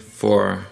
For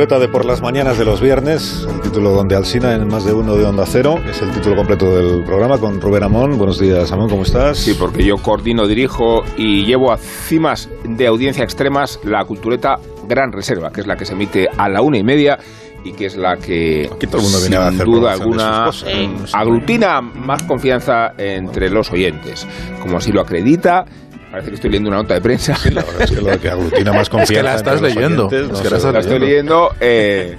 cultureta de por las mañanas de los viernes, el título donde Alsina en más de uno de Onda Cero, es el título completo del programa con Rubén Amón. Buenos días, Amón, ¿cómo estás? Sí, porque yo coordino, dirijo y llevo a cimas de audiencia extremas la cultureta Gran Reserva, que es la que se emite a la una y media y que es la que, Aquí todo el mundo viene sin a hacer duda alguna, cosas, eh, aglutina más confianza entre los oyentes, como así lo acredita. Parece que estoy leyendo una nota de prensa. La verdad es que lo que aglutina más confianza. la estás entre los leyendo. oyentes, Es no que la estás la estoy leyendo. eh,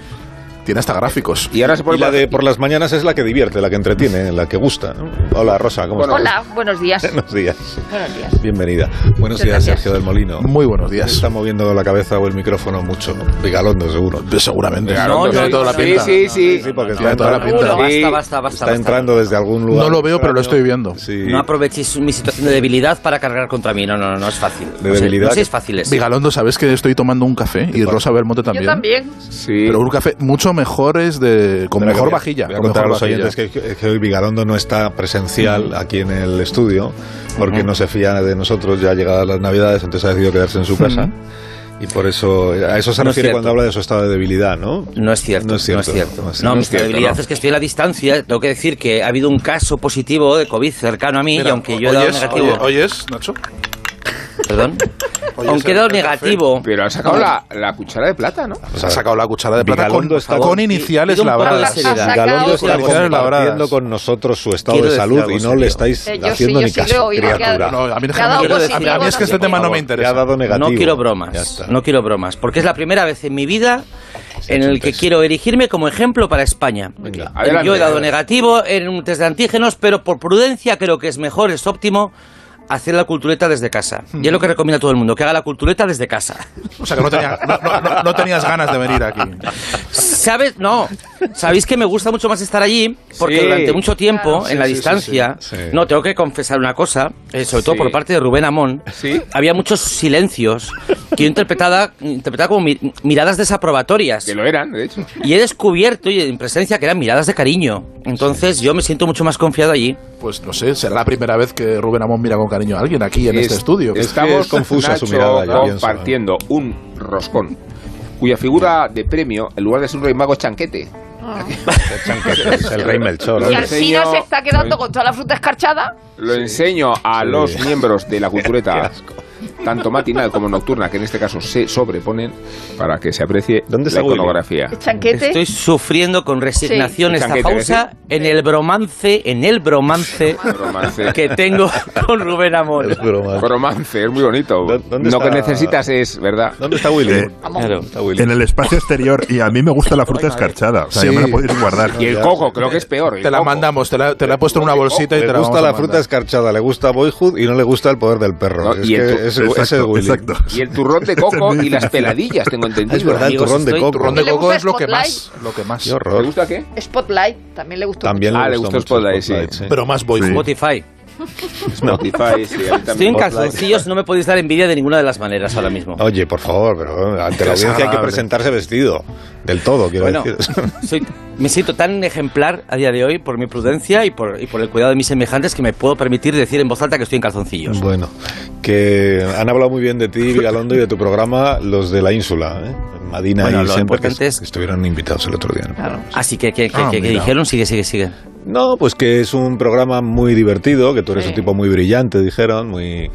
Tiene hasta gráficos. y ahora se pone Y la de por las mañanas es la que divierte, la que entretiene, la que gusta. ¿no? Hola, Rosa, ¿cómo Bueno, estás? Hola, buenos días. Buenos días. Buenos días. Bienvenida. Buenos Muchas días, gracias. Sergio del Molino. Muy buenos días. Está moviendo la cabeza o el micrófono mucho. Vigalondo, seguro. Seguramente. Claro, Tiene toda la sí, pinta. sí, sí. Sí, porque Tiene está toda la entrando, pinta. Sí. Basta, basta, basta. está entrando desde algún lugar. No lo veo, pero lo estoy viendo. Sí. No aprovechéis mi situación de debilidad para cargar contra mí. No, no, no, no es fácil. ¿De no sé- debilidad? No seáis fáciles. Vigalondo, ¿sabes que estoy tomando un café? Y Rosa Belmonte también. Yo también. Sí. Pero un café mucho mejor es de... con mejor voy a- vajilla. Voy a con contar a los oyentes vajilla. que, que hoy Vigalondo no está presencial aquí en el estudio porque no se fía de nosotros ya llegadas las navidades, entonces ha decidido quedarse en su casa. Y por eso, a eso se No es refiere cierto. cuando habla de su estado de debilidad, ¿no? No es cierto. No es cierto. No, es cierto. No es- No, no mi es cierto, debilidad ¿no? es que estoy a la distancia. Tengo que decir que ha habido un caso positivo de COVID cercano a mí Mira, y aunque yo he dado ¿oyes? negativo. Oye- ¿Oyes, Nacho? Perdón. ¿Oyes aunque he el- dado el café? negativo. Pero ha sacado la, la cuchara de plata, ¿no? O sea, Ha sacado la cuchara de plata con, está con con- iniciales labradas. Vigalondo está con- compartiendo labradas. con nosotros su estado Quiero de salud y no serio. le estáis Eh, sí, haciendo yo ni sí caso, criatura. No, a mí, positivo, a mí es que este tema no me ha interesa. dado negativo. No quiero bromas. No quiero bromas. Porque es la primera vez en mi vida Se ha en el que quiero erigirme como ejemplo para España. Venga. Adelante, Yo he dado negativo en un test de antígenos, pero por prudencia creo que es mejor, es óptimo hacer la cultureta desde casa. Y es lo que recomienda todo el mundo, que haga la cultureta desde casa. O sea que no, tenía- no- no- no- tenías ganas de venir aquí. ¿Sabes? No. Sabéis que me gusta mucho más estar allí porque Sí. durante mucho tiempo, Claro. en la Sí, distancia, sí, sí. no, tengo que confesar una cosa, eh, sobre todo por parte de Rubén Amón, Sí. había muchos silencios que yo interpretaba, interpretaba como mi- miradas desaprobatorias. Que lo eran, de hecho. Y he descubierto y en presencia que eran miradas de cariño. Entonces yo me siento mucho más confiado allí. Pues no sé, será la primera vez que Rubén Amón mira con cariño a alguien aquí en Es- este estudio. es- Estamos es confusa su Nacho, mirada, yo pienso, compartiendo un roscón cuya figura de premio, en lugar de ser un rey mago, es chanquete. Es el rey Melchor. Y hombre. Alcina enseño- se está quedando con toda la fruta escarchada. Lo enseño a Sí. los miembros de la cultureta. Tanto matinal como nocturna, que en este caso se sobreponen, para que se aprecie ¿Dónde la iconografía. Chanquete. Estoy sufriendo con resignación Sí. esta Chanquete, pausa en el bromance, en el bromance Romance. que tengo con Rubén Amón. Es broma. Romance, es muy bonito. ¿Dó- dónde Lo está- que necesitas es, ¿verdad? ¿Dónde está Willy? Eh. Claro. Está Willy. en el espacio exterior y a mí me gusta la fruta escarchada. O sea, Sí. ya me la podéis guardar. Y el coco, creo que es peor. Te la coco. mandamos, te la, te la he puesto en una bolsita y Le te la gusta vamos a la fruta escarchada, le gusta Boyhood y no le gusta el poder del perro. No, es y que tu- ese, ese es Willy. exacto. Y el turrón de coco y las peladillas, tengo entendido. Es verdad, el turrón de coco. Turrón de ¿Le coco es lo que más. Lo que más. ¿Te gusta qué? Spotlight. También le gustó. También Ah, le le gusta gustó mucho Spotlight, sí. sí. Pero más boy Sí. Spotify. Spotify, sí, Estoy en calzoncillos, no me podéis dar envidia de ninguna de las maneras ahora mismo. Oye, por favor, pero ante la audiencia hay que presentarse vestido. Del todo, quiero Bueno, decir. soy, me siento tan ejemplar a día de hoy por mi prudencia y por, y por el cuidado de mis semejantes que me puedo permitir decir en voz alta que estoy en calzoncillos. Bueno, que han hablado muy bien de ti, Vigalondo, y de tu programa, los de la ínsula, ¿eh? Madina Bueno, y siempre que es- estuvieron invitados el otro día. ¿no? Claro. Así que, que, Ah, que- que mira. dijeron, sigue, sigue, sigue. No, pues que es un programa muy divertido, que tú eres Sí. un tipo muy brillante, dijeron, muy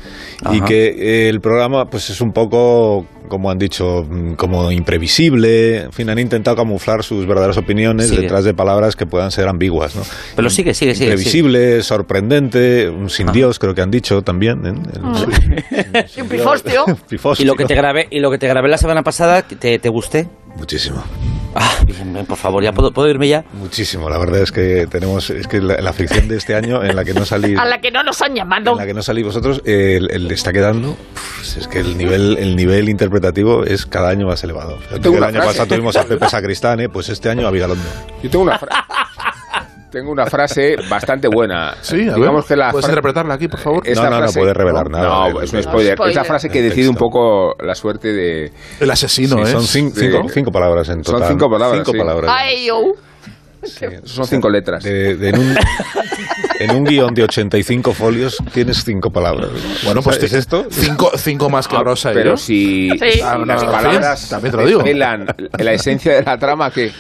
y que el programa pues es un poco, como han dicho, mm, como imprevisible. En fin, han intentado camuflar sus verdaderas opiniones Sigue. detrás de palabras que puedan ser ambiguas, ¿no? Pero sigue, sigue, sigue. sigue. Imprevisible, sorprendente, un sin. Dios, creo que han dicho también. ¿eh? El- Sí, un pifostio. Pifostio. Y lo que te grabé, y lo que te grabé la semana pasada, ¿te, te gusté? Muchísimo. Ah, por favor, ¿ya puedo, puedo irme ya? Muchísimo, la verdad es que tenemos, es que la, la ficción de este año en la que no salís, A la que no nos han llamado. en la que no salís vosotros, eh, el, está quedando, es que el nivel, el nivel interpretativo es cada año más elevado. El año frase. pasado tuvimos a Pepe Sacristán, eh, pues este año a Vigalondo. Yo tengo una, tengo una frase bastante buena. Sí, a Digamos ver. que la ¿Puedes interpretarla aquí, por favor? esta No, no, no frase- puede revelar nada. No, No, es un no, spoiler. Es la spoiler. frase que El decide un poco la suerte de. El asesino, Sí, ¿eh? son cinco, cinco palabras en Son total. cinco palabras, Cinco sí. palabras. Ay, yo. Sí. Son cinco letras. De- de- en, un, en un guion de 85 folios tienes cinco palabras. Bueno, pues ¿Es esto? Cinco, cinco más que Ah, Rosa y pero yo. si, Sí. si Ah, no, las fin, palabras también te lo digo. la esencia de la trama que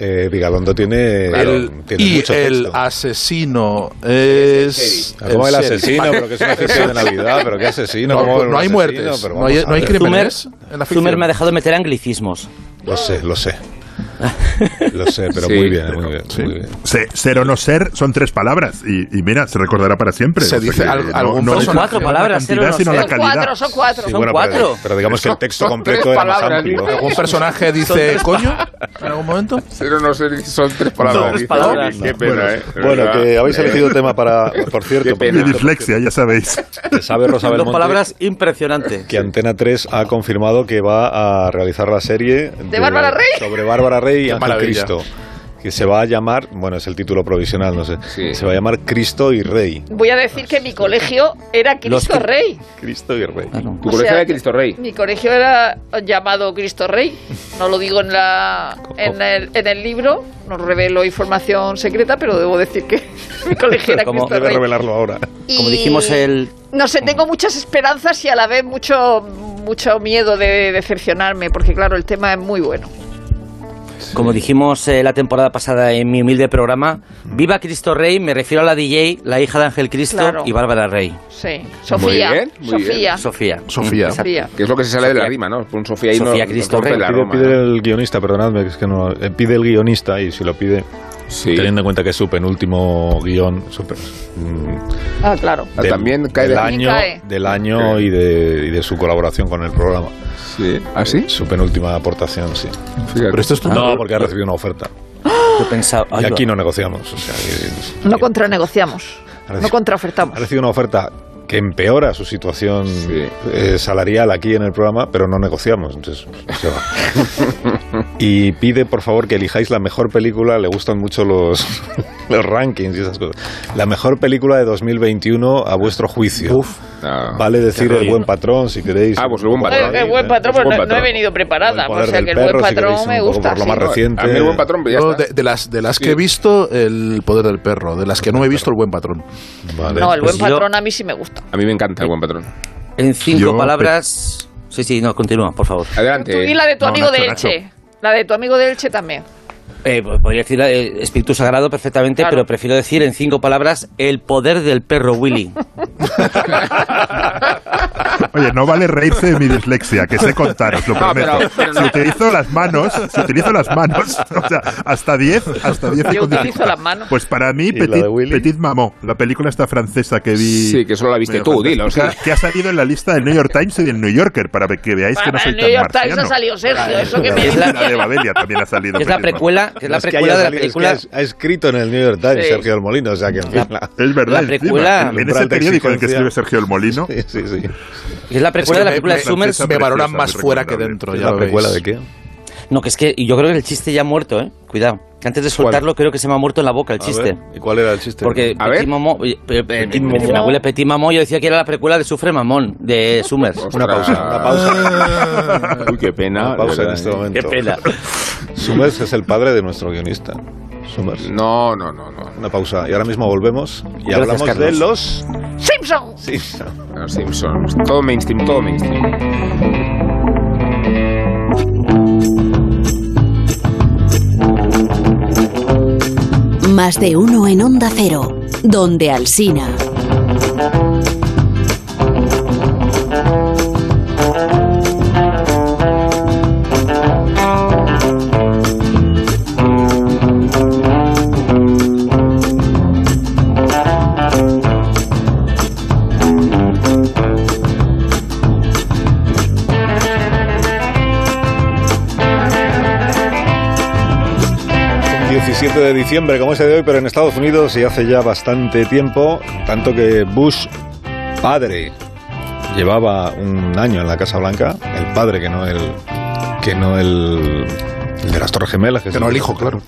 Eh, Vigalondo tiene, El- tiene y mucho el texto. asesino es. Ah, Como el sheriff. asesino, pero que es una fiesta de Navidad, pero qué asino. No, ¿cómo no hay asesino? muertes, no hay, no hay crímenes en la ficción. Zumer me ha dejado meter anglicismos. Lo sé, lo sé. Lo sé, pero Sí, muy bien, pero- muy bien, sí. muy bien. Se- ser o no ser son tres palabras. Y, y mira, se recordará para siempre. Se O sea dice al- no- algún no personaje. Cuatro la palabras, ser o cantidad, no sino ser. la Son calidad. cuatro, son cuatro. Sí, Son bueno, cuatro. Pero, pero digamos que el texto Son completo tres era más amplio. ¿Algún personaje dice coño en algún momento? Pero no sé, son tres palabras. Tres Dice, palabras. Qué pena, ¿eh? Bueno, que habéis elegido tema para, por cierto. Mi dislexia, ya sabéis. sabe Rosa Dos palabras impresionantes. que Antena 3 ha confirmado que va a realizar la serie de, Bárbara Rey? sobre Bárbara Rey y Qué Ángel maravilla. Cristo. Que se va a llamar, bueno, es el título provisional, no sé. Sí. Se va a llamar Cristo y Rey. Voy a decir que mi colegio era Los Cristo que- Rey. Cristo y Rey. Claro. Tu O colegio sea, de Cristo Rey. Mi colegio era llamado Cristo Rey. No lo digo en la en el, en el libro, no revelo información secreta, pero debo decir que mi colegio era Como Cristo Debe Rey. revelarlo ahora. Como Y- dijimos el... No sé, tengo muchas esperanzas y a la vez mucho mucho miedo de decepcionarme, porque claro, el tema es muy bueno. Como dijimos eh, la temporada pasada en mi humilde programa, Viva Cristo Rey, me refiero a la DJ, la hija de Ángel Cristo Claro. y Bárbara Rey. Sí, Sofía, bien, muy Sofía, Sofía. Sofía. Mm, exacto. Sofía. Que es lo que se sale de la Sofía- rima, ¿no? Un Sofía y Sofía no, Cristo rompe Rey. Pide, Roma, pide ¿no? el guionista, perdonadme, es que no. eh, Pide el guionista y si lo pide, Sí. teniendo en cuenta que es su penúltimo guion, su mm, Ah, claro. Ah, también cae del de- año, cae. del año y de, y de su colaboración con el programa. Sí. ¿Ah, sí? Su penúltima aportación, sí. Fíjate. Pero esto es tu- No, porque ha recibido una oferta. Yo pensaba... Y aquí no negociamos. O sea, que- No contranegociamos, no contraofertamos. ha recibido una oferta que empeora su situación Sí. eh, salarial aquí en el programa, pero no negociamos. Entonces, se va. y pide, por favor, que elijáis la mejor película. Le gustan mucho los, los rankings y esas cosas. La mejor película de 2021 a vuestro juicio. Ah. Vale decir El. Buen Patrón, si queréis. Ah, pues El Buen Patrón. el buen patrón, Buen pues no, no he venido preparada, El o sea que el buen perro, si patrón queréis, me gusta. por lo sí. más reciente. A mí el buen patrón, ya está. de, de las, de las Sí. que he visto, el poder del perro. De las que no he visto, el buen patrón. Vale. No, el Pues buen yo- patrón a mí sí me gusta. A mí me encanta el buen patrón. En cinco Yo- palabras... Sí, sí, no, continúa, por favor. Adelante. Y la de tu No, amigo Nacho, de Nacho. Elche. La de tu amigo de Elche también. Eh, pues podría decir eh, espíritu sagrado perfectamente, Claro. pero prefiero decir en cinco palabras el poder del perro Willy. Oye, no vale reírse de mi dislexia, que sé contaros, lo No, prometo. pero- pero no. Si utilizo las manos, si utilizo las manos, o sea, hasta 10, hasta 10 Yo con utilizo las manos. Pues para mí, Petit? Petit la película esta francesa que vi. Sí, que solo la viste tú, dilo, sí. fantástica, Que ha salido en la lista del New York Times y del New Yorker, para que veáis que no Para soy el tan New York Times marciano. ha salido Sergio, eso que me Es la- La de Babelia también ha salido. Es la precuela, que es la Es que precuela de la salido- es que película. ha, escrito en el New York Times Sí. Sergio del Molino, o sea que en fin, la- Es verdad, La encima, precuela- en ese periódico en el que escribe Sergio el Molino. Sí, sí, sí. Es la precuela Es de la película me- de Summers. Me valoran más fuera que dentro. ¿Es Ya la lo precuela veis. de qué? No, que es que yo creo que el chiste ya ha muerto, ¿eh? Cuidado. Que antes de soltarlo creo que se me ha muerto en la boca el A chiste. ver, ¿Y cuál era el chiste? Porque A ver. Petit Momo, eh, eh, eh, mi abuela Petit Mamó, yo decía que era la precuela de Sufre Mamón, de Summers. Una pausa, una pausa. Uy, qué pena. Una pausa en este momento. Qué pena. Summers es el padre de nuestro guionista. No, no, no, no. Una pausa. Y ahora mismo volvemos y Gracias, hablamos de los... ¡Simpson! Sí. Los Simpsons. Todo mainstream, todo mainstream. Más de uno en Onda Cero, donde Alsina. De diciembre, como ese de hoy, pero en Estados Unidos y hace ya bastante tiempo, tanto que Bush padre llevaba un año en la Casa Blanca, el padre que no el que no el, el de las Torres Gemelas, Que no el hijo, claro.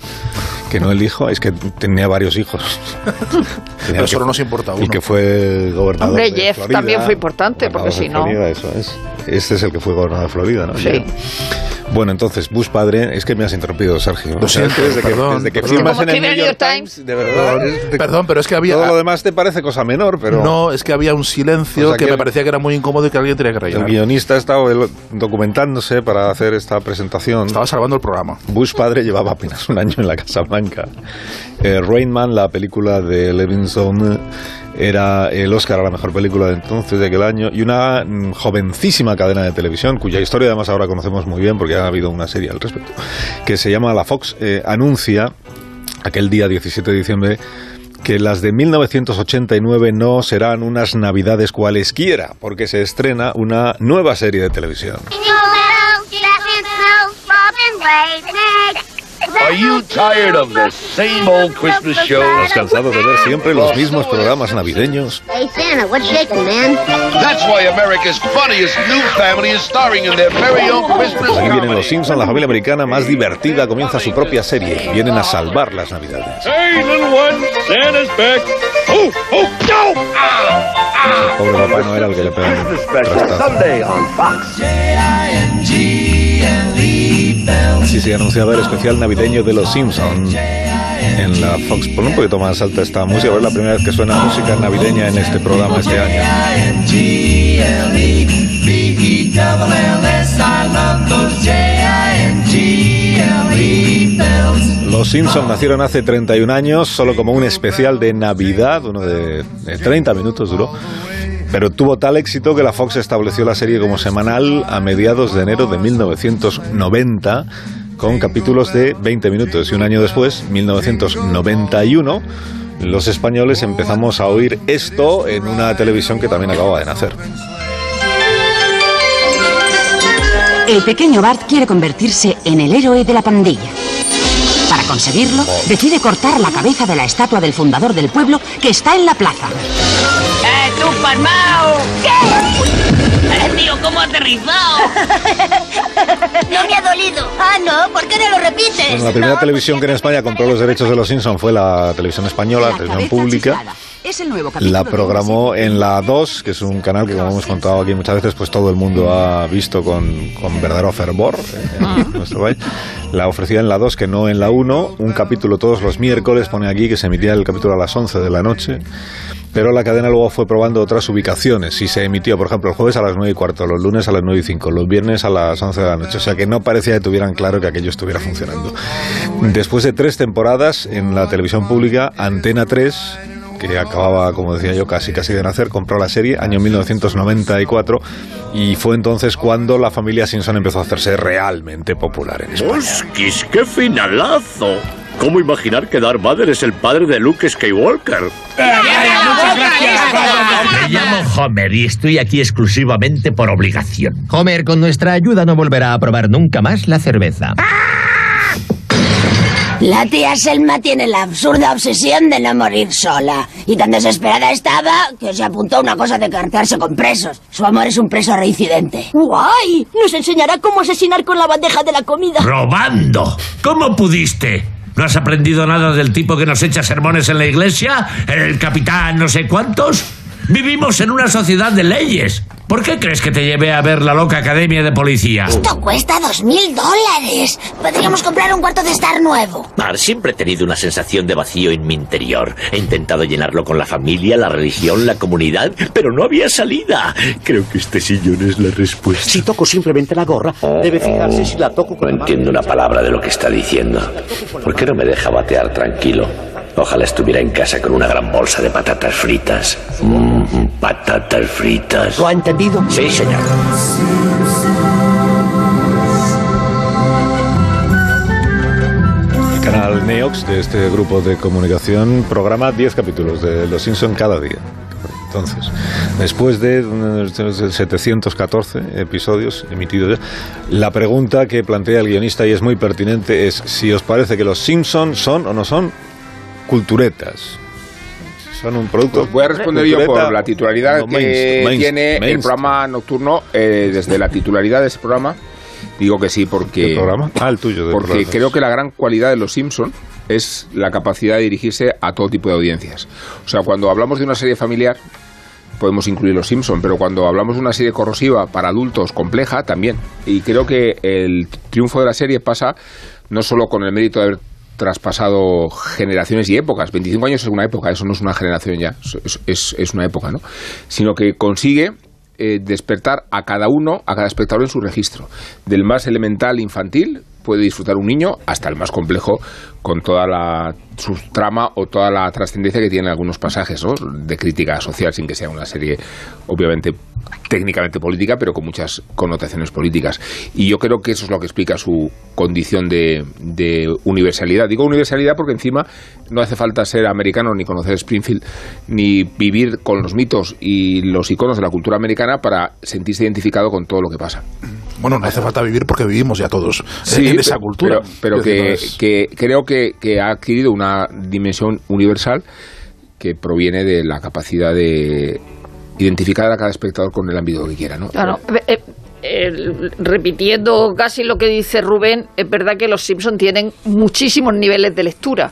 que no el hijo, es que tenía varios hijos. Tenía Pero el solo que- nos importa uno. El que fue gobernador Hombre, de Jeff Florida. también fue importante, porque si no- Florida, eso es. Este es el que fue gobernador de Florida, ¿no? Sí. Jeff. Bueno, entonces, Bush padre, es que me has interrumpido, Sergio. Lo siento, desde que, perdón, desde que perdón. firmas en el New el York Times, de verdad. es de- Perdón, pero es que había... Todo lo demás te parece cosa menor, pero No, es que había un silencio O sea, que, que me el- parecía que era muy incómodo y que alguien tenía que el rellenar. guionista ha estado el- documentándose para hacer esta presentación. Estaba salvando el programa. Bush padre llevaba apenas un año en la Casa Blanca. Eh, Rain Man, la película de Levinson, era el Oscar a la mejor película de entonces, de aquel año, y una mm, jovencísima cadena de televisión, cuya historia además ahora conocemos muy bien porque ha habido una serie al respecto, que se llama La Fox, eh, anuncia aquel día 17 de diciembre que las de 1989 no serán unas navidades cualesquiera, porque se estrena una nueva serie de televisión. Are you tired of the same old Christmas show? ¿Estás cansado de ver siempre los mismos programas navideños? Hey Santa, what's shaking, man? That's why America's funniest new family is starring in their very own Christmas aquí vienen los. Simpsons, la familia americana más divertida comienza su propia serie. Vienen a salvar las navidades. Hey, little one, Santa's back. Oh, oh, no! Pobre Papá Noel al que le pegan un trastazo. Sunday on Fox. Así se anunciaba el especial navideño de los Simpsons en la Fox. Pon un poquito más alta esta música, es la primera vez que suena música navideña en este programa este año. Los Simpsons nacieron hace 31 años, solo como un especial de Navidad, uno de 30 minutos duró. Pero tuvo tal éxito que la Fox estableció la serie como semanal a mediados de enero de 1990, con capítulos de 20 minutos. Y un año después, 1991, los españoles empezamos a oír esto en una televisión que también acababa de nacer. El pequeño Bart quiere convertirse en el héroe de la pandilla. Para conseguirlo, decide cortar la cabeza de la estatua del fundador del pueblo que está en la plaza. ¡Eh, tú, palmao! ¿Qué? ¡Eh, tío, cómo aterrizado! no me ha dolido. Ah, no, ¿por qué no lo repites? Bueno, la primera televisión que en España compró los derechos de los Simpsons fue la televisión española, la La televisión pública. Es el nuevo capítulo La programó en la 2, que es un canal que, como hemos contado aquí muchas veces, pues todo el mundo ha visto con, con verdadero fervor eh, en nuestro país. La ofrecía en la 2, que no en la 1. Un capítulo todos los miércoles, pone aquí, que se emitía el capítulo a las 11 de la noche. Pero la cadena luego fue probando otras ubicaciones y se emitió, por ejemplo, el jueves a las 9 y cuarto, los lunes a las 9 y 5, los viernes a las 11 de la noche. O sea que no parecía que tuvieran claro que aquello estuviera funcionando. Después de tres temporadas en la televisión pública, Antena 3 que acababa, como decía yo, casi casi de nacer, compró la serie año 1994 y fue entonces cuando la familia Simpson empezó a hacerse realmente popular en España. ¡Hostis, qué finalazo! ¿Cómo imaginar que Darth Vader es el padre de Luke Skywalker? Me llamo Homer y estoy aquí exclusivamente por obligación. Homer, con nuestra ayuda no volverá a probar nunca más la cerveza. La tía Selma tiene la absurda obsesión de no morir sola. Y tan desesperada estaba que se apuntó a una cosa de cartearse con presos. Su amor es un preso reincidente. ¡Guay! Nos enseñará cómo asesinar con la bandeja de la comida. ¡Robando! ¿Cómo pudiste? ¿No has aprendido nada del tipo que nos echa sermones en la iglesia? ¿El capitán no sé cuántos? Vivimos en una sociedad de leyes. ¿Por qué crees que te llevé a ver la loca academia de policía? Esto cuesta dos mil dólares. Podríamos comprar un cuarto de estar nuevo. Mar, siempre he tenido una sensación de vacío en mi interior. He intentado llenarlo con la familia, la religión, la comunidad, pero no había salida. Creo que este sillón es la respuesta. Si toco simplemente la gorra, debe fijarse si la toco con No entiendo una palabra de lo que está diciendo. ¿Por qué no me deja batear tranquilo? Ojalá estuviera en casa con una gran bolsa de patatas fritas. Mmm, patatas fritas. ¿Lo ha entendido? Sí, señor. El canal Neox de este grupo de comunicación programa 10 capítulos de Los Simpson cada día. Entonces, después de eh, 714 episodios emitidos, ya, la pregunta que plantea el guionista y es muy pertinente es si os parece que los Simpsons son o no son culturetas. Son un producto. Pues voy a responder yo por la titularidad que tiene el programa nocturno. eh, desde la titularidad de ese programa, digo que sí, porque. ¿El programa? Ah, el tuyo. Porque creo que la gran cualidad de los Simpson es la capacidad de dirigirse a todo tipo de audiencias. O sea, cuando hablamos de una serie familiar, podemos incluir los Simpson, pero cuando hablamos de una serie corrosiva para adultos compleja, también. Y creo que el triunfo de la serie pasa no solo con el mérito de haber traspasado generaciones y épocas. 25 años es una época, eso no es una generación ya, es, es- una época, ¿no? Sino que consigue eh, despertar a cada uno, a cada espectador en su registro. Del más elemental infantil puede disfrutar un niño hasta el más complejo con toda la su trama o toda la trascendencia que tiene algunos pasajes de crítica social sin que sea una serie obviamente técnicamente política pero con muchas connotaciones políticas. Y yo creo que eso es lo que explica su condición de, de universalidad. Digo universalidad porque encima no hace falta ser americano ni conocer Springfield ni vivir con los mitos y los iconos de la cultura americana para sentirse identificado con todo lo que pasa Bueno, no hace falta vivir porque vivimos ya todos Sí, en esa pero- cultura. Pero, pero Es decir, que, no es- que creo que, que ha adquirido una dimensión universal que proviene de la capacidad de identificar a cada espectador con el ámbito que quiera, ¿no? Claro, eh, eh, repitiendo casi lo que dice Rubén, es verdad que los Simpson tienen muchísimos niveles de lectura.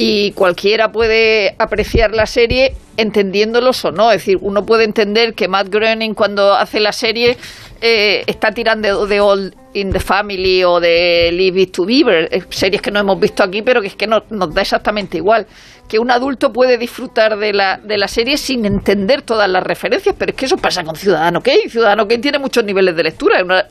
Y cualquiera puede apreciar la serie entendiéndolos o no. Es decir, uno puede entender que Matt Groening cuando hace la serie eh, está tirando de All in the Family o de Leave It to Beaver, eh, series que no hemos visto aquí, pero que es que no- nos da exactamente igual. Que un adulto puede disfrutar de la, de la serie sin entender todas las referencias, pero es que eso pasa con Ciudadano Kane. Ciudadano Kane tiene muchos niveles de lectura. Es una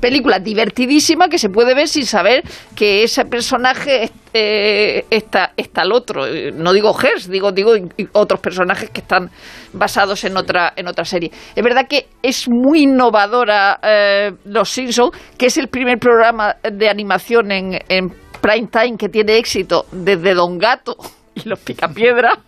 película divertidísima que se puede ver sin saber que ese personaje es- eh, está, está al otro. No digo Hers, digo, digo otros personajes que están basados en otra, en otra serie. Es verdad que es muy innovadora eh, Los Simpsons, que es el primer programa de animación en, en prime time que tiene éxito desde Don Gato y los Picapiedra,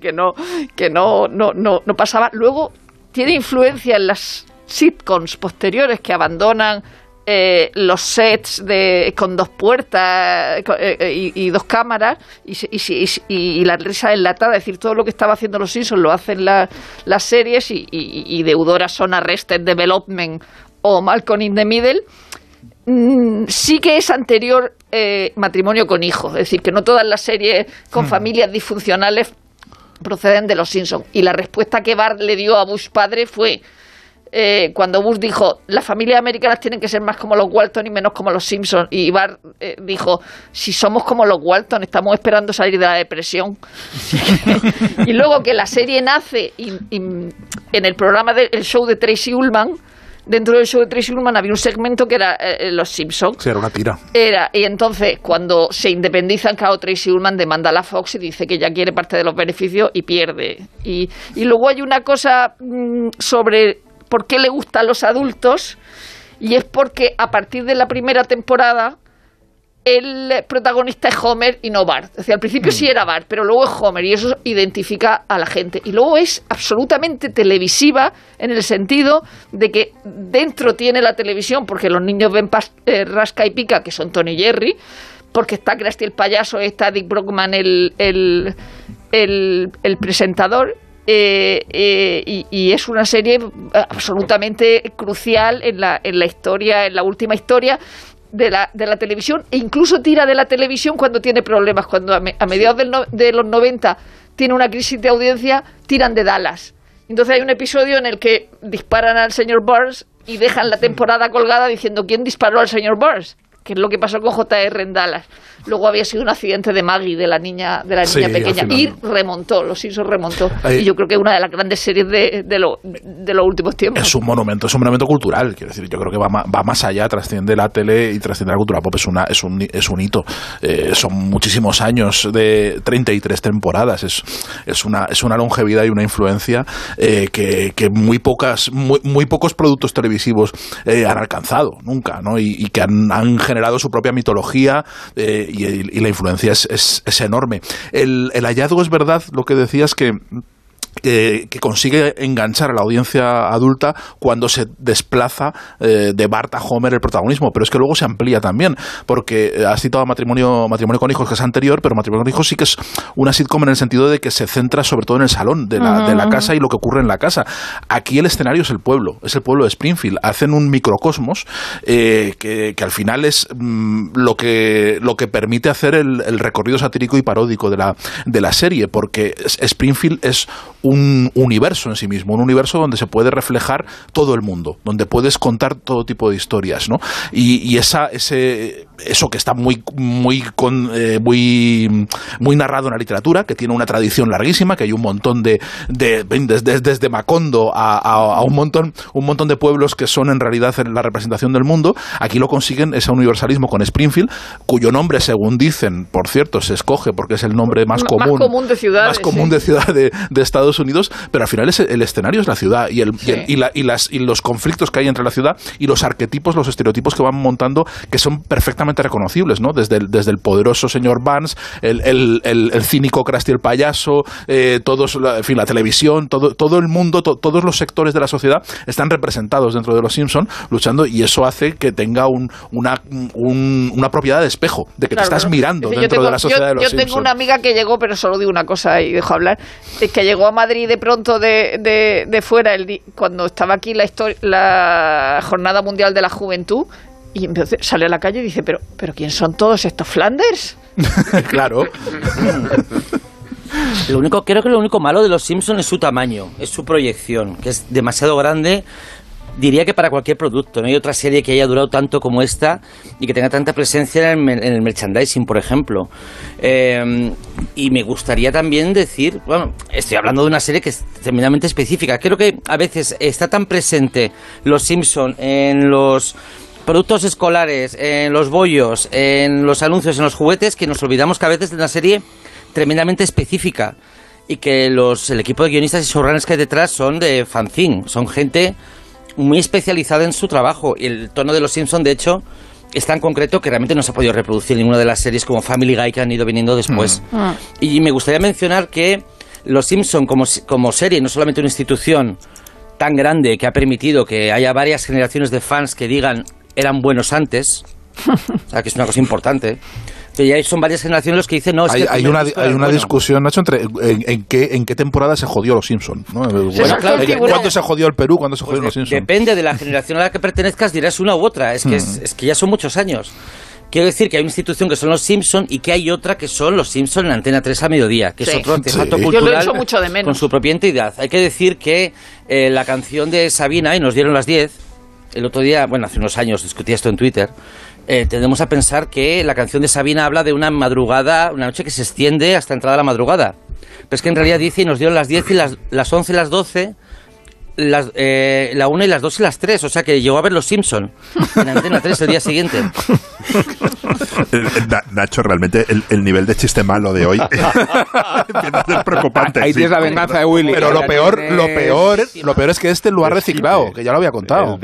que no, que no, no, no, no pasaba. Luego tiene influencia en las sitcoms posteriores que abandonan eh, los sets de, con dos puertas eh, eh, y, dos cámaras y, y, y la risa enlatada, es decir, todo lo que estaba haciendo los Simpsons lo hacen la- las series y, y deudoras son Arrested Development o Malcolm in the Middle. Mm, sí que es anterior eh, matrimonio con hijos, es decir, que no todas las series con familias disfuncionales proceden de los Simpsons. Y la respuesta que Bart le dio a Bush padre fue eh, cuando Bush dijo las familias americanas tienen que ser más como los Walton y menos como los Simpsons. Y Bart eh, dijo si somos como los Walton estamos esperando salir de la depresión. y luego que la serie nace y- y en el programa del el show de Tracy Ullman. Dentro del show de Tracy Ullman había un segmento que era eh, Los Simpsons. Sí, era una tira. Era, y entonces cuando se independizan, claro, Tracy Ullman demanda a la Fox y dice que ya quiere parte de los beneficios y pierde. Y, y luego hay una cosa mm, sobre por qué le gusta a los adultos y es porque a partir de la primera temporada el protagonista es Homer y no Bart. O sea, al principio sí era Bart, pero luego es Homer y eso identifica a la gente. Y luego es absolutamente televisiva en el sentido de que dentro tiene la televisión, porque los niños ven pas- eh, Rasca y Pica, que son Tony y Jerry, porque está Krusty el payaso, está Dick Brockman el, el, el, el presentador. eh, eh, y, y es una serie absolutamente crucial en la, en la historia, en la última historia de la, de la televisión e incluso tira de la televisión cuando tiene problemas. Cuando a, me- a mediados del no- de los 90 tiene una crisis de audiencia, tiran de Dallas. Entonces hay un episodio en el que disparan al señor Burns y dejan la temporada colgada diciendo quién disparó al señor Burns, que es lo que pasó con JR en Dallas. Luego había sido un accidente de Maggie, de la niña, de la niña pequeña, y remontó, los Simpsons remontó. Ahí- Y yo creo que es una de las grandes series de, de, lo- de los últimos tiempos. Es un monumento, es un monumento cultural, quiero decir, yo creo que va, va más allá, trasciende la tele y trasciende la cultura pop, es, una, es, un, es un hito. Eh, son muchísimos años de 33 temporadas, es, es, una, es una longevidad y una influencia eh, que, que muy, pocas, muy, muy pocos productos televisivos eh, han alcanzado, nunca, ¿no? Y, y que han, han generado su propia mitología eh, y, la influencia es, es, es enorme. El, el hallazgo es verdad, lo que decías que eh, que consigue enganchar a la audiencia adulta cuando se desplaza eh, de Bart a Homer el protagonismo, pero es que luego se amplía también, porque eh, has citado matrimonio, matrimonio con hijos, que es anterior, pero matrimonio con hijos sí que es una sitcom en el sentido de que se centra sobre todo en el salón de la, de la casa y lo que ocurre en la casa. Aquí el escenario es el pueblo, es el pueblo de Springfield. Hacen un microcosmos eh, que, que al final es mm, lo, que, lo que permite hacer el, el recorrido satírico y paródico de la, de la serie, porque Springfield es un universo en sí mismo, un universo donde se puede reflejar todo el mundo, donde puedes contar todo tipo de historias, ¿no? Y, y esa, ese, eso que está muy, muy, con, eh, muy, muy narrado en la literatura, que tiene una tradición larguísima, que hay un montón de, de desde, desde Macondo a, a- a un montón, un montón de pueblos que son en realidad la representación del mundo, aquí lo consiguen ese universalismo con Springfield, cuyo nombre, según dicen, por cierto, se escoge porque es el nombre más Más común, común de ciudades, más común sí. de ciudad de, de Estados Unidos, pero al final es el escenario es la ciudad y, el, y, el- y la- y las, y los conflictos que hay entre la ciudad y los arquetipos, los estereotipos que van montando que son perfectamente reconocibles, ¿no? Desde el, desde el poderoso señor Vance, el, el, el- cínico Krusty el payaso, eh, todos, la, en fin, la televisión, todo, todo el mundo, to- todos los sectores de la sociedad están representados dentro de los Simpson luchando y eso hace que tenga un, una, un- una propiedad de espejo, de que Claro, te estás mirando dentro yo tengo, de la sociedad yo- de los yo Simpson. tengo una amiga que llegó, pero solo digo una cosa y dejo hablar, es que llegó a Madrid de pronto de, de, de fuera el di- cuando estaba aquí la, la Jornada Mundial de la Juventud y entonces sale a la calle y dice, pero, pero ¿quién son todos estos Flanders? claro. Lo único, creo que lo único malo de los Simpsons es su tamaño, es su proyección, que es demasiado grande. Diría que para cualquier producto, no hay otra serie que haya durado tanto como esta y que tenga tanta presencia en el, en el merchandising, por ejemplo. Eh, y me gustaría también decir, bueno, estoy hablando de una serie que es tremendamente específica. Creo que a veces está tan presente los Simpson en los productos escolares, en los bollos, en los anuncios, en los juguetes, que nos olvidamos que a veces de una serie tremendamente específica y que los, el equipo de guionistas y showrunners que hay detrás son de fanzine, son gente muy especializada en su trabajo y el tono de los Simpson de hecho es tan concreto que realmente no se ha podido reproducir ninguna de las series como Family Guy que han ido viniendo después. Y me gustaría mencionar que Los Simpson como, como serie, no solamente una institución tan grande que ha permitido que haya varias generaciones de fans que digan eran buenos antes, o sea, que es una cosa importante. Que ya son varias generaciones los que dicen no, es hay, que hay una, hay una bueno. discusión, Nacho, entre en, en qué, en qué temporada se jodió los Simpson. ¿no? Bueno, claro, ¿en- que- ¿Cuándo se jodió el Perú? ¿Cuándo se jodió los Simpson? Depende de la generación a la que pertenezcas, dirás una u otra. Es que, es, Mm. es que ya son muchos años. Quiero decir que hay una institución que son los Simpson y que hay otra que son los Simpson en Antena 3 a mediodía, que Sí. es otro artefacto Sí. Yo cultural lo echo mucho de menos. con su propia entidad. Hay que decir que eh, la canción de Sabina, y nos dieron las 10, el otro día, bueno, hace unos años discutía esto en Twitter, eh, tendemos a pensar que la canción de Sabina habla de una madrugada, una noche que se extiende hasta entrada la madrugada. Pero es que en realidad dice y nos dieron las 10 y las, las 11 y las 12 las, eh, la 1 y las 2 y las 3, o sea que llegó a ver Los Simpson en Antena 3 el día siguiente. Na- Nacho, realmente el, el nivel de chiste malo de hoy empieza a ser preocupante. Ahí sí. tienes la venganza de Willy. Pero lo peor, lo peor, lo peor es que este lo ha reciclado, que ya lo había contado.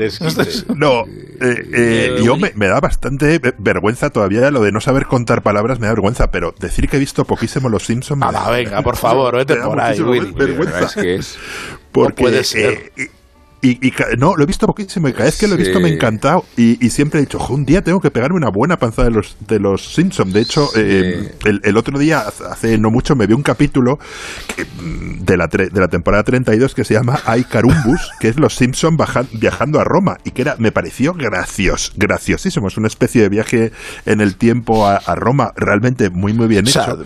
No, eh, eh, yo me, me da bastante vergüenza todavía lo de no saber contar palabras, me da vergüenza, pero decir que he visto poquísimo Los Simpsons. Nada, venga, por favor, vete por ahí, Willy. vergüenza. Es que es- Porque, No puede ser. eh, y, y no, lo he visto poquísimo y cada vez que lo he visto Sí. me ha encantado y, y siempre he dicho, "Jo, un día tengo que pegarme una buena panzada de los, de los Simpsons. De hecho, eh, el, el otro día, hace no mucho, me vi un capítulo que, mm, de, la tre- de la temporada 32 que se llama Ay Carumbus, que es los Simpsons viajando a Roma y que era me pareció gracioso, graciosísimo. Es una especie de viaje en el tiempo a, a Roma, realmente muy, muy bien O sea, hecho, do-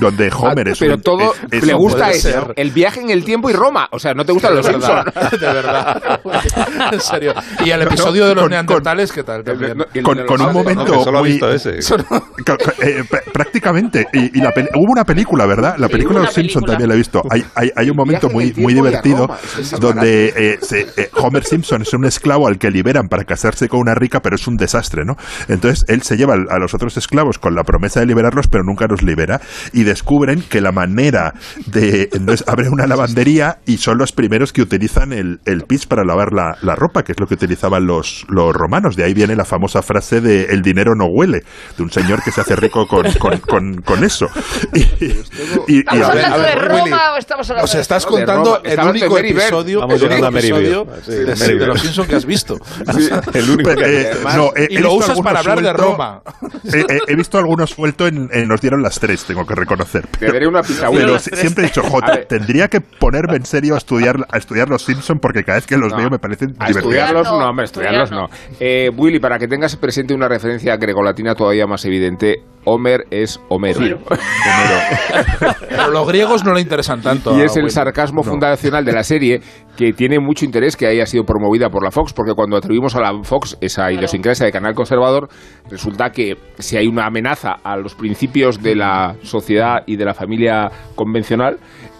donde Homer Ah, es pero un- todo es- es le gusta eso. ser. El viaje en el tiempo y Roma. O sea, no te gustan los Simpsons. verdad. en serio. Y el No, no, episodio de los con- neandertales, ¿qué tal? También. con, con un momento solo ha muy visto ese. Eh, pr- prácticamente y, y la peli- hubo una película verdad la película de los Simpson también la he visto hay, hay, hay un momento muy muy divertido donde eh, se- eh, Homer Simpson es un esclavo al que liberan para casarse con una rica pero es un desastre no entonces él se lleva a los otros esclavos con la promesa de liberarlos pero nunca los libera y descubren que la manera de entonces abre una lavandería y son los primeros que utilizan el, el pis para lavar la, la ropa, que es lo que utilizaban los, los romanos. De ahí viene la famosa frase de el dinero no huele, de un señor que se hace rico con, con, con, con eso. Y, y- y ¿Estamos hablando a de Roma Willy, o estamos hablando O sea, de estás de contando el de único episodio, el único episodio de, de los Simpsons que has visto. el único que Eh, no, he- y he lo usas para hablar de suelto. Roma. He, he- he visto algunos suelto en, en Nos dieron las tres, tengo que reconocer. Daré una pizza Pero siempre he dicho, Jota, tendría que ponerme en serio a estudiar, a estudiar los Simpsons porque cada vez que los No. veo me parecen A divertidos. estudiarlos no, hombre, estudiarlos no. Eh, Willy, para que tengas presente una referencia grecolatina todavía más evidente, Homer es Homero. Pero los griegos no le interesan tanto. Y es el sarcasmo fundacional de la serie que tiene mucho interés que haya sido promovida por la Fox, porque cuando atribuimos a la Fox esa idiosincrasia de canal conservador, resulta que si hay una amenaza a los principios de la sociedad y de la familia convencional,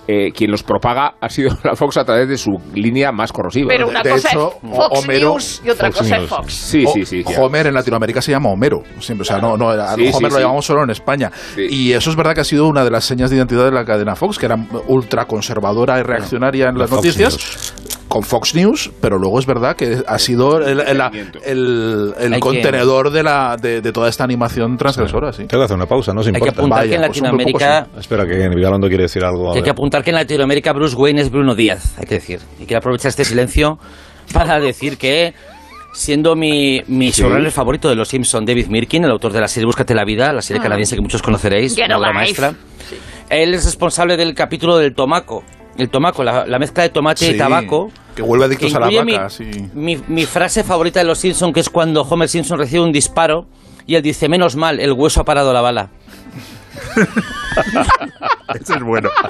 eh, quien los propaga ha sido la Fox a través de su línea más corrosiva. Pero una de cosa hecho, es Fox Homero- News y otra Fox cosa es. Fox. Sí, sí, sí. Homer en Latinoamérica se llama Homero. Siempre, o sea, no, no, a Sí, Homer sí, lo sí. llamamos solo en España. Sí. Y eso es verdad que ha sido una de las señas de identidad de la cadena Fox, que era ultra conservadora y reaccionaria en La las Fox noticias. Con Fox News, pero luego es verdad que ha sido el, el- el- el Hay que- contenedor de, la, de, de toda esta animación transgresora. Sí. Tengo que hacer una pausa, no se Hay que importa. apuntar Vaya, que en pues, poco Latinoamérica Espera, que Vigalondo quiere decir algo. Que hay que apuntar que en Latinoamérica Bruce Wayne es Bruno Díaz, hay que decir. Y quiero aprovechar este silencio para decir que, siendo mi, mi showrunner favorito de Los Simpson, David Mirkin, el autor de la serie Búscate la vida, la serie Ah. canadiense que muchos conoceréis, una obra maestra, él es responsable del capítulo del tomaco. El tomaco, la, la mezcla de tomate y tabaco. Que vuelve adictos que a la vaca. mi, sí. mi, mi frase favorita de Los Simpson, que es cuando Homer Simpson recibe un disparo y él dice, menos mal, el hueso ha parado la bala. Ese es bueno.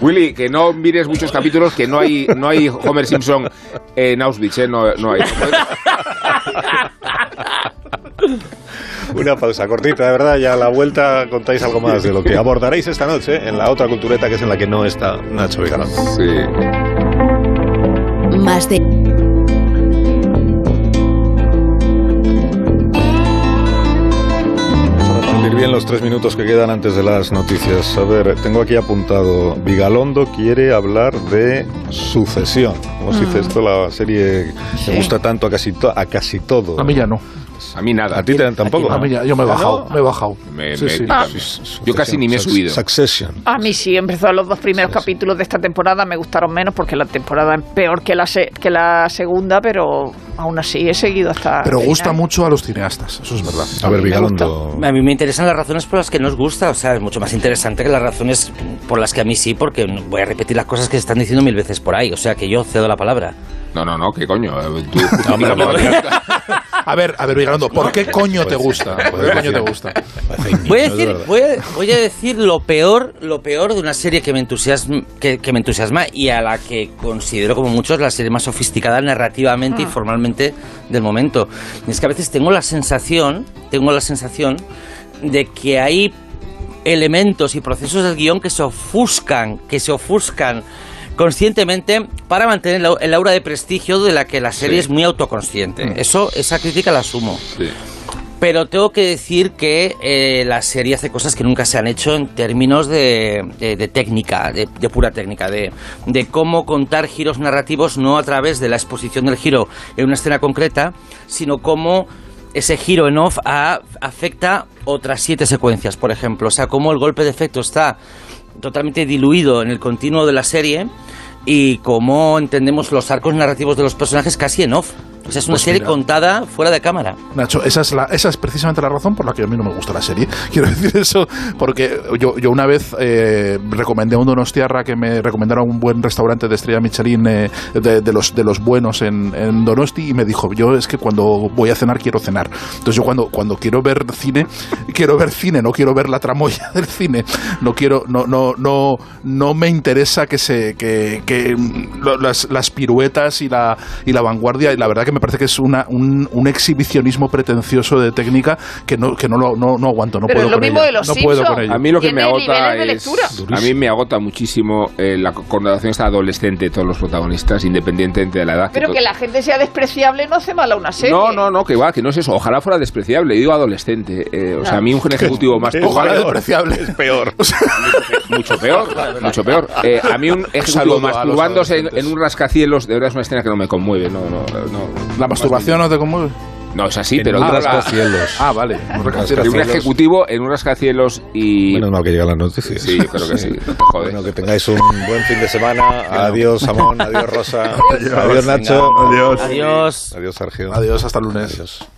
Willy, que no mires muchos capítulos, que no hay, no hay Homer Simpson en Auschwitz, ¿eh? No, no hay. Una pausa cortita, de verdad, ya a la vuelta contáis algo más de lo que abordaréis esta noche en la otra cultureta que es en la que no está Nacho Vigalondo. Sí. Más de Para repartir bien los tres minutos que quedan antes de las noticias. A ver, tengo aquí apuntado. Vigalondo quiere hablar de sucesión. ¿Cómo se dice esto? La serie que gusta tanto a casi, to- a casi todo. A mí ya no. A mí nada. A ti tampoco. A mí ya, yo me he ¿Ah, bajado. no? Me he bajado. Me- Sí, me- sí. Ah. Yo casi ni me he subido. Succession. A mí sí, empezó los dos primeros capítulos de esta temporada, me gustaron menos porque la temporada es peor que la, se- que la segunda, pero aún así he seguido hasta... Pero gusta final. mucho a los cineastas, eso es verdad. A ver, Vigalondo. A mí me interesan las razones por las que nos gusta, o sea, es mucho más interesante que las razones por las que a mí sí, porque voy a repetir las cosas que se están diciendo mil veces por ahí, o sea, que yo cedo la palabra. No, no, no, ¿qué coño? Eh, Tú, Hombre, justifica- hombre. A ver, a ver, Vigalondo, ¿por qué coño te gusta? ¿Por qué coño te gusta? Voy a decir, voy a, voy a decir lo peor, lo peor de una serie que me entusiasma, que, que me entusiasma y a la que considero como muchos la serie más sofisticada narrativamente y formalmente del momento. Y es que a veces tengo la sensación, tengo la sensación de que hay elementos y procesos del guion que se ofuscan, que se ofuscan conscientemente para mantener la- el aura de prestigio de la que la serie Sí. es muy autoconsciente. Eso, esa crítica la asumo. Sí. Pero tengo que decir que eh, la serie hace cosas que nunca se han hecho en términos de, de- técnica, de, pura técnica, de, cómo contar giros narrativos no a través de la exposición del giro en una escena concreta, sino cómo ese giro en off afecta otras siete secuencias, por ejemplo. O sea, cómo el golpe de efecto está totalmente diluido en el continuo de la serie y cómo entendemos los arcos narrativos de los personajes casi en off. Sea, es una Pues serie mira. contada fuera de cámara. Nacho, esa es, la, esa es precisamente la razón por la que a mí no me gusta la serie. Quiero decir eso porque yo, yo una vez eh, recomendé a un Donostiarra que me recomendaron un buen restaurante de estrella Michelin eh, de, de los, de los buenos en, en Donosti y me dijo, yo es que cuando voy a cenar quiero cenar. Entonces yo cuando, cuando quiero ver cine, quiero ver cine, no quiero ver la tramoya del cine. No quiero, no, no, no, no me interesa que se, que, que mm, las, las piruetas y la, y la vanguardia, y la verdad que me me parece que es una, un, un exhibicionismo pretencioso de técnica que no, que no, lo, no, no aguanto, no Pero puedo es lo con mismo ella. de los no puedo con ello. A mí lo que me agota es. A mí me agota muchísimo eh, la connotación esta adolescente de todos los protagonistas, independientemente de la edad. Pero que la gente sea despreciable no hace mal a una serie. No, no, no, que va, que no es eso. Ojalá fuera despreciable. Digo adolescente. Eh, o sea, a mí un ejecutivo más Ojalá despreciable. Es peor. Mucho peor, mucho peor. Eh, a mí un ejecutivo masturbándose en, en un rascacielos, de verdad es una escena que no me conmueve. No, no, no. ¿La masturbación no te conmueve? No, es así, En pero un rascacielos. Ah, vale. Un un ejecutivo en un rascacielos y... Menos mal que llegan las noticias. Sí, yo creo que sí. Joder. Bueno, que tengáis un buen fin de semana. Adiós, Samón. Adiós, Rosa. Adiós, Nacho. Adiós. Adiós. Adiós, Sergio. Adiós, hasta el lunes. Adiós.